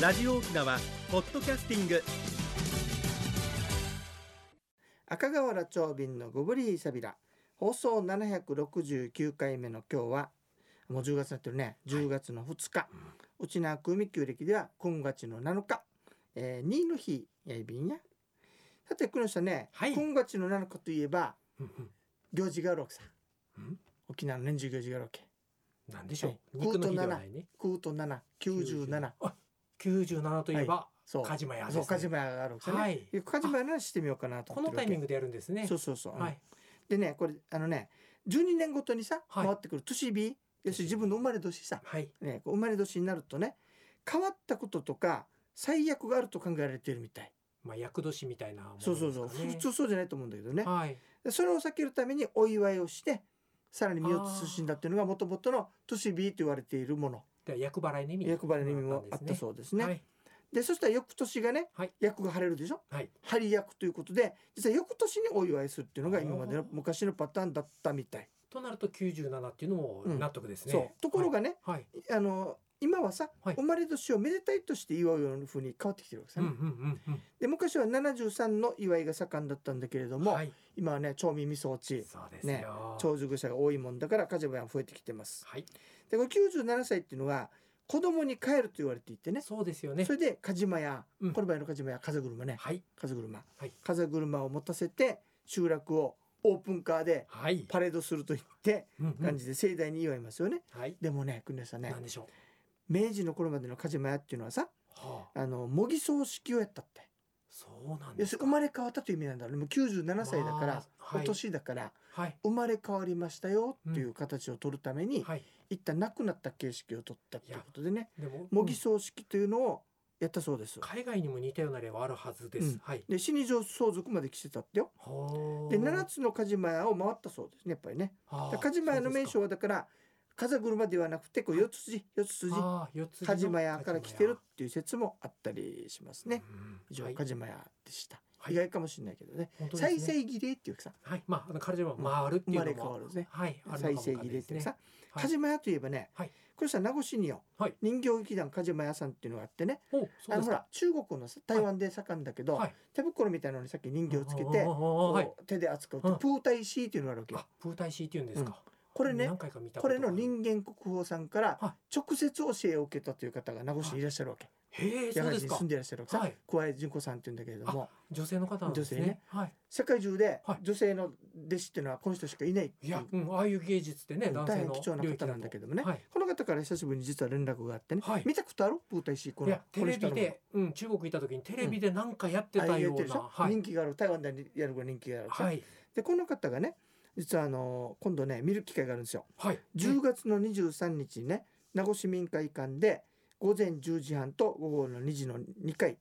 ラジオ沖縄ポッドキャスティング。赤瓦町便のゴブリーサビラ放送769回目の今日はもう10月になってるね。10月の2日、うちな組旧暦では今月の7日、えー、2の日やいびんや。さてこの人ね、はい。今月の7日といえばうんうん。行事があるわけさ。うん？沖縄の年中行事があるわけ。なんでしょう、はい。肉の日ではないね。空と797あ97といえば、そう。カジマヤです、ね、カジマヤがあるわけさね、はい。カジマヤの話してみようかなとこのタイミングでやるんですね。そうそうそう、はい。でねこれあのね12年ごとにさ、はい。回ってくる年日要するに自分の生まれ年さ、はい。ね、生まれ年になるとね変わったこととか最悪があると考えられているみたい。まあ厄年みたいなね。そうそうそう、普通そうじゃないと思うんだけどね。はい。でそれを避けるためにお祝いをしてさらに身を慎んだっていうのがもともとの年日と言われているもので厄払いの意味厄払いの意味もあったうそうですね。はい。でそしたら翌年がね、はい。厄が晴れるでしょ？はい。張厄ということで実は翌年にお祝いするっていうのが今までの昔のパターンだったみたい。となると97っていうのも納得ですね、そう。ところがね、はい、あの今はさ、はい。生まれ年をめでたいとして祝うような風に変わってきてるわけですね。はいうんうんうん。で昔は73の祝いが盛んだったんだけれども、うんはい。今はね町民味噌落ち。ねよ、長寿者が多いもんだから家事が増えてきてます。はい。でこれ97歳っていうのは子供に帰ると言われていてね。そうですよね。それで梶間や、うん。この場合の梶間や風車ね。はい。風車、はい。風車を持たせて集落をオープンカーではい、パレードするといってうんうん。感じで盛大に祝いますよね、はい。でもね国吉さんねなんでしょ明治の頃までの梶間屋っていうのはさう、はあ、あの模擬葬式をやったって。そうなん要です生まれ変わったという意味なんだろうね。もう97歳だから、まあはい。お年だからはい。生まれ変わりましたよっていう形を取るために、はい。一旦亡くなった形式を取ったっていうことでね。模擬葬式というのをやったそうです、海外にも似たような例はあるはずです、うん。はい。で死に上相続まで来てたってよ。はあ。で7つの梶間屋を回ったそうですねやっぱりね。梶間屋の名称ははだから風車ではなくてこう四つ筋四つ筋。梶間屋から来てるっていう説もあったりしますね。以上はい。梶間屋でした、はい。意外かもしれないけどね。ね。再生儀礼っていうかさ。はい。まああの彼女は回るっていうのも、生まれ変わるねはい。再生儀礼っていうかさ。梶間屋といえばね、はい。これさ名護市によ、はい。人形劇団梶間屋さんっていうのがあってね。おそうあのほら中国のさ台湾で盛んだけど、はい。手袋みたいなのにさっき人形をつけてはい、う手で扱うとうん。プータイシーっていうのがあるわけよ。あプータイシーっていうんですか、これねこれの人間国宝さんからは直接教えを受けたという方が名護市にいらっしゃるわけ。へえそうですか。山口に住んでいらっしゃるわけ。さ。はい。小江純子さんって言うんだけれども、女性の方なんですね。女性ね。はい。世界中ではい。女性の弟子っていうのはこの人しかいないいや、うん、ああいう芸術ってね、大変貴重な方なんだけどもね。はい、この方から久しぶりに実は連絡があってね、はい。見たことある？プータイシーこのテレビで、うん、中国行った時にテレビで何かやってたような、人気がある。台湾でやるぐらい人気があるはい。でこの方がね実はあの今度ね見る機会があるんですよ。はい10月の23日にね名護市民会館で午前10時半と午後の2時の2回、うん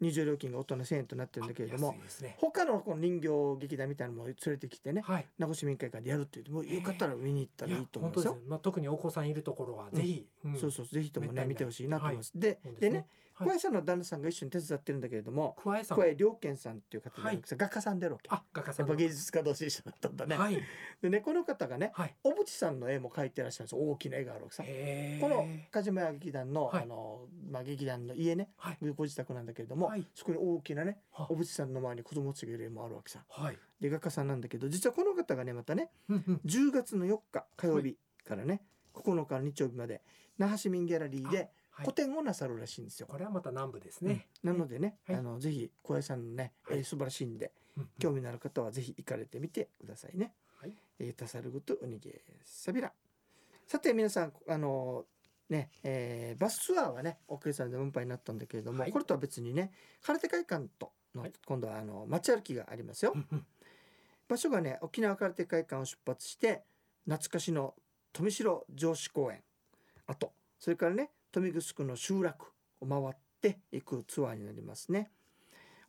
入場料金が大人1000円となってるんだけれどもね。他のこの人形劇団みたいなのも連れてきてねはい。名護市民会館でやるって言ってもうよかったら見に行ったらいいと思いますよ。す。まあ、特にお子さんいるところはぜひ、ん。そうそうぜひともね見てほしいなと思います。でそうですでね。はい。小林さんの旦那さんが一緒に手伝ってるんだけれども桑江さん。小林良健さんっていう方で、はい画家さんであるわけ。あ画家さんの。やっぱ芸術家同士一緒だったんだね。はい。でねこの方がねはい。小渕さんの絵も描いてらっしゃるんですよ。大きな絵があるわけさ。この梶間屋劇団の,、はい。あのまあ、劇団の家ねはい。ご自宅なんだけれども、はい。そこに大きなねは。小渕さんの前に子供たちがいる絵もあるわけさ。はい。で画家さんなんだけど実はこの方がねまたねうんうん。10月の4日火曜日からね、9日の日曜日まで那覇市民ギャラリーではい。個展をなさるらしいんですよ。これはまた南部ですね、うん。なのでね、はい。あのぜひ小林さんのね、はい。えー素晴らしいんで興味のある方はぜひ行かれてみてくださいね。はい。えータサルグとウニゲーサビラ。さて皆さんあのね、えーバスツアーはね奥さんで運搬になったんだけれども、はい。これとは別にね空手会館との、はい。今度はあの街歩きがありますよ。場所がね沖縄空手会館を出発して懐かしの富城城址公園あとそれからね豊見城の集落を回っていくツアーになりますね。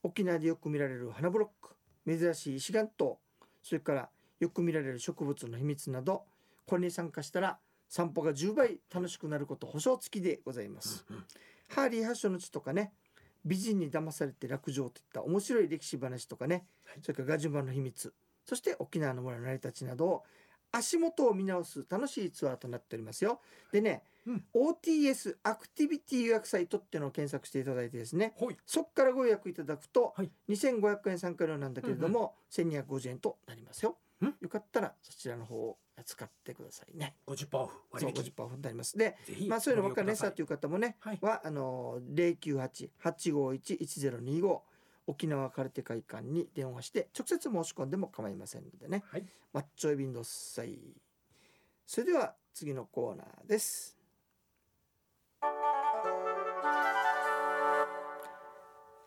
沖縄でよく見られる花ブロック珍しい石岩島それからよく見られる植物の秘密などこれに参加したら散歩が10倍楽しくなること保証付きでございます、うんうん。ハーリー発祥の地とかね美人に騙されて落城といった面白い歴史話とかね、はい。それからガジュマの秘密そして沖縄の村の成り立ちなどを足元を見直す楽しいツアーとなっておりますよ。でねうん。OTS アクティビティ予約サイトっていうのを検索していただいてですねほい。そこからご予約いただくとはい。2500円参加料なんだけれども、1250円となりますよ。ん。よかったらそちらの方を使ってくださいね。50%オフそう割引50%オフになります。でまあそういうの分かんないさご利用くださという方もね、はい。はあの098-851-1025沖縄空手会館に電話して直接申し込んでも構いませんのでね、はい。マッチョイビンドッサイそれでは次のコーナーです。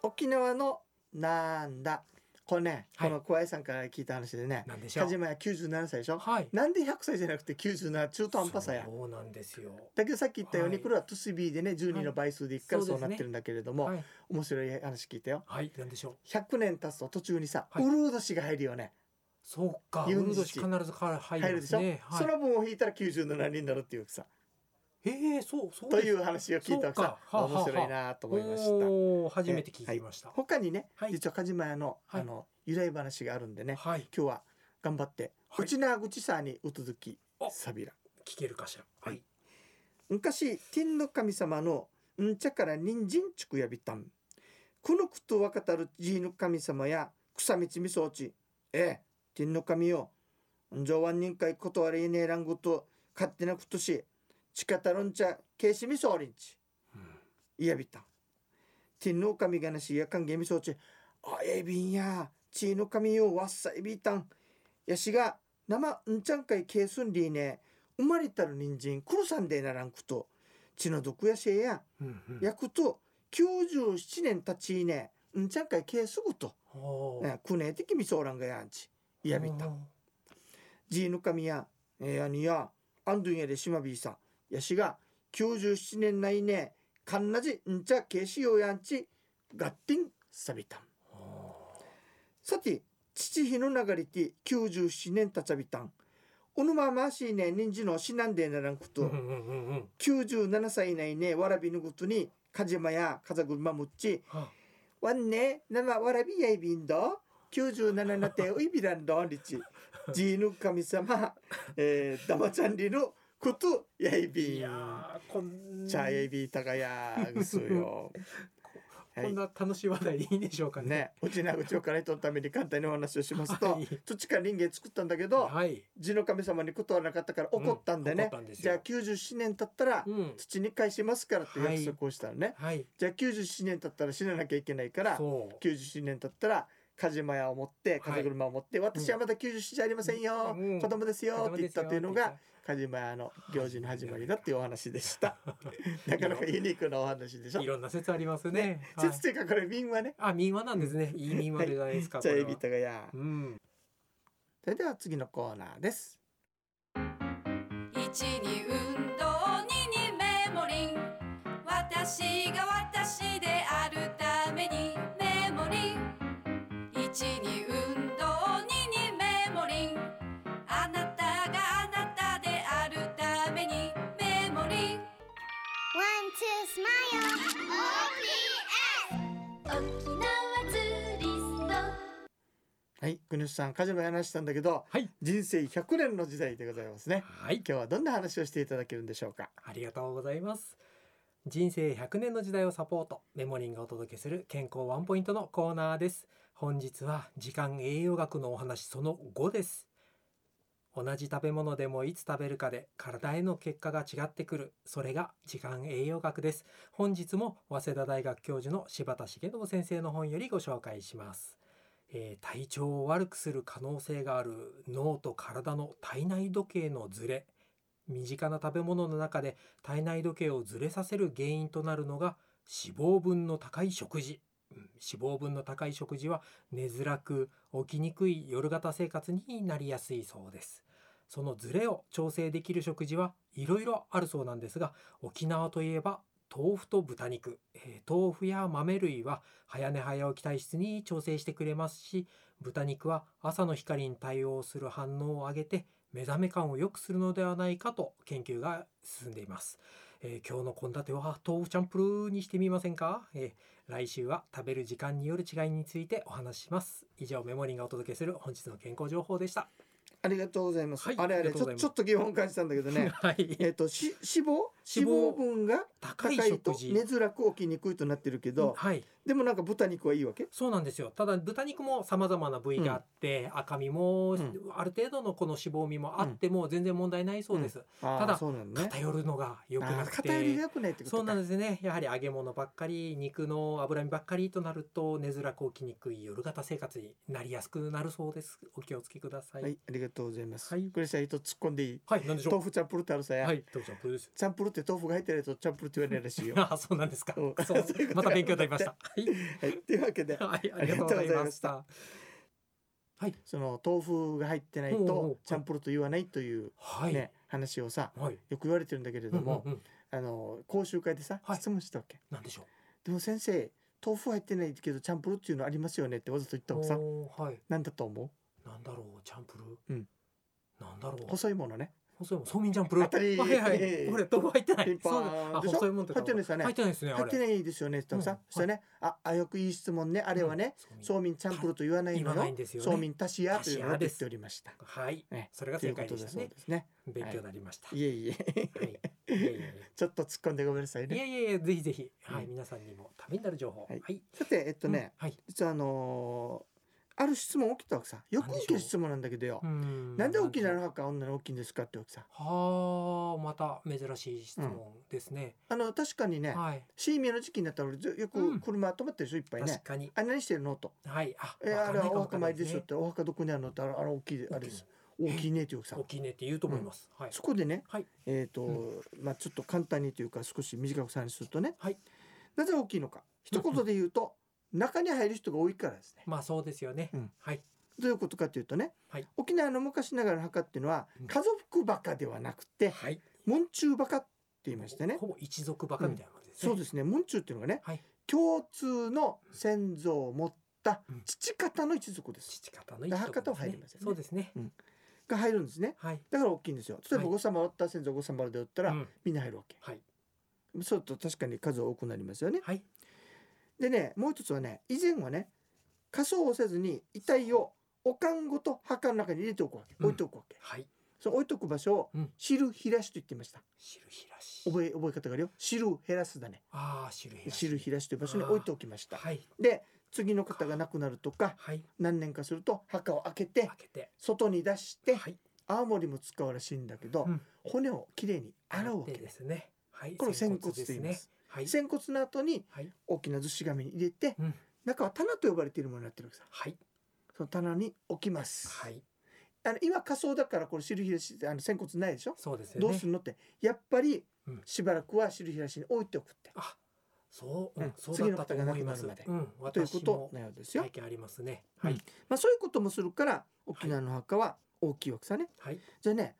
沖縄のなんだこれね、はい。この小林さんから聞いた話でねなんでしょう？梶間屋97歳でしょ？はい。なんで100歳じゃなくて97中途半端さや。そうなんですよ。だけどさっき言ったように、はい。これはトゥスビーでね12の倍数でいくからはいそうなってるんだけれども、はい。面白い話聞いたよ。はい。なんでしょう？100年経つと途中にさ、はい。うるう年が入るよね。そうか。ウ有ル日ド必ずから入入るでしょ、その分を引いたら97になるっていうさええそうそうという話を聞いたかはあはあ面白いなと思いました。初めて聞きました。他にね、はい。実は梶間屋の,、はい。あの由来話があるんでねはい。今日は頑張って、はい。うちなぐちさにうつづきあさびら。聞けるかしら。はい。昔天の神様のんちゃから人参ちくやびたん。くぬくとわかたるじいの神様や草道みそうち。ええ天の神よ。んじょわん人会断りねえらんごと勝手なことしちかたるんちゃけいしみそうりんちいやびたん天の神がなしやかんげみそうちあえびんやちいの神よわっさいびたんやしが生んちゃんかいけいすんりね生まれたる人参くるさんでならんくと血の毒やせいやうんうんやくと97年たちいねんちゃんかいけいすぐとくねえてきみそうらんがやんちいやびたじいの神やえやにやあんどんやでしまびいさやしが97年ないねかんなじんちゃけいしようやんちがってんさびたん。さて父日の流れて97年たちゃびたん。おぬまましいね人参のしなんでならんくと、うんうんうんうん97歳以内ねわらびのことにかじまやかざぐるまむっちはわんね生わらびやいびんど97なておいびらんどりち。じいぬ神様えー、だまちゃんりのことやいびん。いやーこんちゃやいびたがやぐすよ。こんな楽しい話題でいいんでしょうかね。ねうちなうちをからとるために簡単にお話をしますと、はい。土から人間作ったんだけど、はい。地の神様に断らなかったから怒ったんでね、怒ったんでじゃあ97年経ったらうん。土に返しますからって約束をしたのね、はい。じゃあ97年経ったら死ななきゃいけないからそう。97年経ったら梶間屋を持って風車を持って、私はまだ97じゃありませんよ、うん。子供ですよ。って言ったというのが子梶間屋の行事の始まりだっていうお話でした。なかなかユニークなお話でしょ。いろんな説ありますね。はい。説というかこれ民話ね。あ民話なんですね。いい民話じゃないですかじゃあエビタがや。うん。それでは次のコーナーです。一に運動二にメモリン。私が私である1に運動2にメモリン。あなたがあなたであるためにメモリン。One, two, ースはい、国吉さん、カジノの話したんだけど、はい。人生100年の時代でございますね。はい。今日はどんな話をしていただけるんでしょうか？ありがとうございます。人生100年の時代をサポートメモリンがお届けする健康ワンポイントのコーナーです。本日は時間栄養学のお話その5です。同じ食べ物でもいつ食べるかで体への結果が違ってくる。それが時間栄養学です。本日も早稲田大学教授の柴田重信先生の本よりご紹介します、えー体調を悪くする可能性がある脳と体の体内時計のズレ。身近な食べ物の中で体内時計をずれさせる原因となるのが脂肪分の高い食事。脂肪分の高い食事は寝づらく起きにくい夜型生活になりやすいそうです。そのズレを調整できる食事はいろいろあるそうなんですが沖縄といえば豆腐と豚肉、えー豆腐や豆類は早寝早起き体質に調整してくれますし豚肉は朝の光に対応する反応を上げて目覚め感を良くするのではないかと研究が進んでいます、えー今日の献立は豆腐チャンプルーにしてみませんか、え来週は食べる時間による違いについてお話しします。以上メモリーがお届けする本日の健康情報でした。ありがとうございます、はいあれあれちょっと疑問感じたんだけどね。はい。えっとし脂肪？脂肪分が高いと寝づらく起きにくいとなってるけど、はい。でもなんか豚肉はいいわけ？そうなんですよ。ただ豚肉もさまざまな部位があって、赤身も、ん。ある程度のこの脂肪身もあっても全然問題ないそうです、ただそうなのね。偏るのが良くなく偏りがて良くないってことか。そうなんですね。やはり揚げ物ばっかり肉の脂身ばっかりとなると寝づらく起きにくい夜型生活になりやすくなるそうです。お気をつけください。はい、ありがとうございます、はい。これさ一つ突っ込んでいい？はい、なんでしょ豆腐チャンプルってあるさや、うはいどうぞどうです。チャンプルって豆腐が入ってないとチャンプルって言われないらしいよ。あそうなんですか。また勉強になりました。はい。はい、というわけで。はい、ありがとうございました。はい、その豆腐が入ってないとうチャンプルと言わないというはい、ね、話をさはい、よく言われてるんだけれども、うんうんうん。あの講習会でさ、はい。質問したわけ。なんでしょでも先生豆腐入ってないけどチャンプルっていうのありますよねってわざと言ったう。のさ。はい、なんだと思なんだろう、チャンプル？ー。うん。なんだろう。う。細いものね細いもん、そうみんチャンプルー。当たり。はいはい、これ豆腐入ってない。ピあ、細いもん入ってないですよね。入ってないですね。入ってないですよねって言ったのさ、うん。そしたらね、ああよくいい質問ね。あれはね、うんそうみんチャンプルと言わないのよ。んですよね。そうみん足しやというのを言っておりました。はい、ねそれが正解でしたね。そうですね。勉強になりました。い。えいえ。ちょっと突っ込んでごめんなさいいやねいやいや、ぜひぜひ、はい、うん。皆さんにもためになる情報。はい。はい、さてえっとね。実はあのーある質問起きたわけさ。よく起きる質問なんだけどよ。うん。なんで沖縄の墓は女の大きいんですかってわけさはあ、また珍しい質問ですね。あの確かにねはい。シーミアの時期になったらようん。く車止まってるでしょいっぱいね。確かに。あ何してるのと。はい。あ、えあれはお墓参りでですよって。お墓どこにあるのってあれ大きいあれです。大きいねっていうさ。大きいねって言うと思います。はい。そこでねはい。えっとうまあちょっと簡単にというか少し短くさにするとね。はい。なぜ大きいのか。一言で言うと中に入る人が多いからですねまあそうですよね。うんはい。どういうことかというとねはい沖縄の昔ながらの墓っていうのはうん家族墓ではなくてはい。門中墓って言いましてねほぼ一族バカみたいな感じですね。そうですね門中っていうのがねはい。共通の先祖を持ったうん父方の一族です父方の一族墓とは入りますよねそうですね。が入るんですねはい。だから大きいんですよ例えばはい五様おった先祖五様でおったらうんみんな入るわけはい。そうと確かに数は多くなりますよねはい。でねもう一つはね以前はね仮装をせずに遺体をおかんごと墓の中に入れておくわけうん置いておくわけ、はい。その置いておく場所をうん汁ひらしと言っていました汁ひらし。覚え覚え方があるよ汁減らすだねああ、汁ひらし。汁ひらしという場所に置いておきましたはい。で次の方が亡くなるとかはい。何年かすると墓を開けて開けて。外に出してはい。青森も使うらしいんだけど、うん骨をきれいに洗うわでけですね。はい。これを仙骨と言います。はい。仙骨の後にはい。大きな厨子紙に入れてうん。中は棚と呼ばれているものになってるわけさはい。その棚に置きます、はい。あの今仮想だからこれ汁ひらしあの仙骨ないでしょ？そうですよね。どうするのって。やっぱりうん。しばらくは汁ひらしに置いておくって、あ、そう、ううん。ん、そう。次の方が亡くなるまで。うん、ということ私ものようですよ。ありますね。うん。はい、まあ、そういうこともするから沖縄の墓は大きいわけさね。はい、じゃあね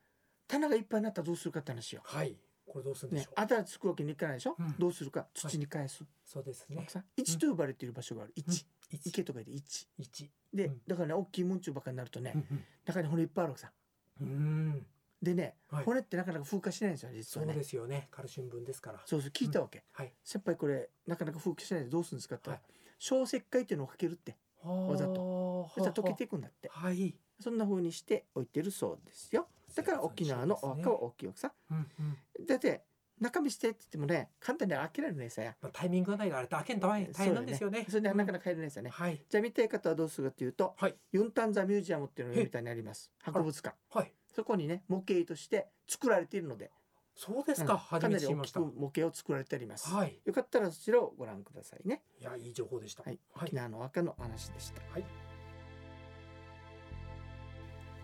棚がいっぱいになったらどうするかって話よ、はい、これどうするんでねしょ、う？新しくわけにいかないでしょ、うん。どうするか？土に返す、そうですね。さ一と呼ばれている場所がある。一、一、池とかで一。一、で、うん。だからね大きい文中ばっかになるとね、うん中に骨いっぱいあるわけさ。うん、うん、でね、はい。骨ってなかなか風化しないんですよ実そうはねですよね。カルシウム分ですから。そうそう聞いたわけ、はい、先輩これなかなか風化しないでどうするんですかっては小石灰っていうのをかけるってわざと。そしたら溶けていくんだって。はい、そんな風にして置いてるそうですよ。だから沖縄のお墓は大きいわけさ。うん、うん。だって中身してって言ってもね簡単に開けられないさやまあ、タイミングがないから、あれ開けんと大変、なんですよね。それでなかか。なか入れないですよね、はい、じゃあ見たい方はどうするかというと、はいユンタンザミュージアムっていうのがみたいにあります博物館はい。そこにね模型として作られているのでそうですか。うん初かなり大きく。模型を作られてあります、はい。よかったらそちらをご覧くださいねいや、いい情報でした。はい、はい沖。縄の赤の話でしたはい。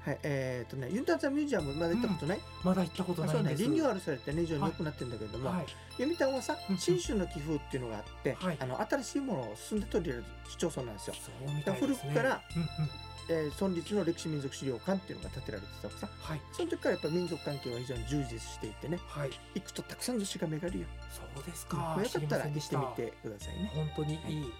はいえー、とねユンタンザミュージアムまだ行ったことない、まだ行ったことあない。そうんねリニューアルされてね非常に良くなってるんだけれども、はい。読谷はさうん新春の寄付っていうのがあって、はいあの新しいものを進んで取り入れる市町村なんですよ、すね。古くからうんうん。えー、村立の歴史民族資料館っていうのが建てられてたわけさはい。その時からやっぱ民族関係は非常に充実していてねはい。行くとたくさんのしがめがあるよ、そうですまか。あよかったら行知りませんでしてみてくださいね、本当にいい、はいうん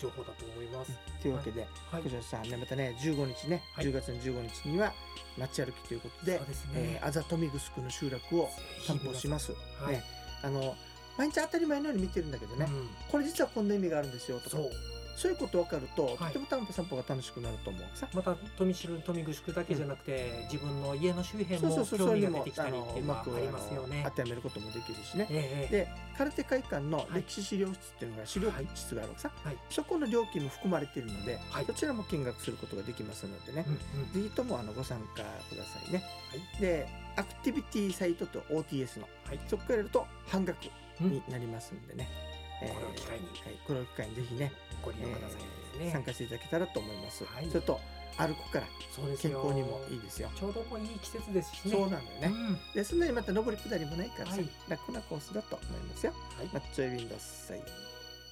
情報だと思います。というわけで、はい。さんねまたね15日ね、はい10月の15日には街歩きということでそうですね。えーあざとみぐすくの集落を散歩します。はい。ねあの毎日当たり前のように見てるんだけどね、うんこれ実はこんな意味があるんですよとかそう。いうこと分かると、はい。とても散歩散歩が楽しくなると思うさ。また富城富城だけじゃなくて、自分の家の周辺も興味が出てきたりっていうのはありますよね。当。てはめることもできるしね。ええええ。で空手会館の歴史資料室っていうのが資料室があるさ、はい。そこの料金も含まれているので、はい。そちらも見学することができますのでね、うんうん。ぜひともあのご参加くださいね。はい。でアクティビティサイトと OTS の、はい。そこからやると半額うん。になりますんでね、これを機会にはい、これを機会にぜひねご利用くださいえーね。参加していただけたらと思います。はいそれと歩くから健康にもいいですよ。ちょうどもういい季節ですしね。そうなのよね。うんでそんなにまた上り下りもないからさ、はい楽なコースだと思いますよ。はいマッチョイビンドッサイ。は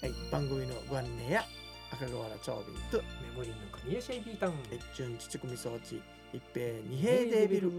い、番組のご案内や赤瓦長瓶とメモリーの国吉エビータウン。え順父組装置一平二平デビル。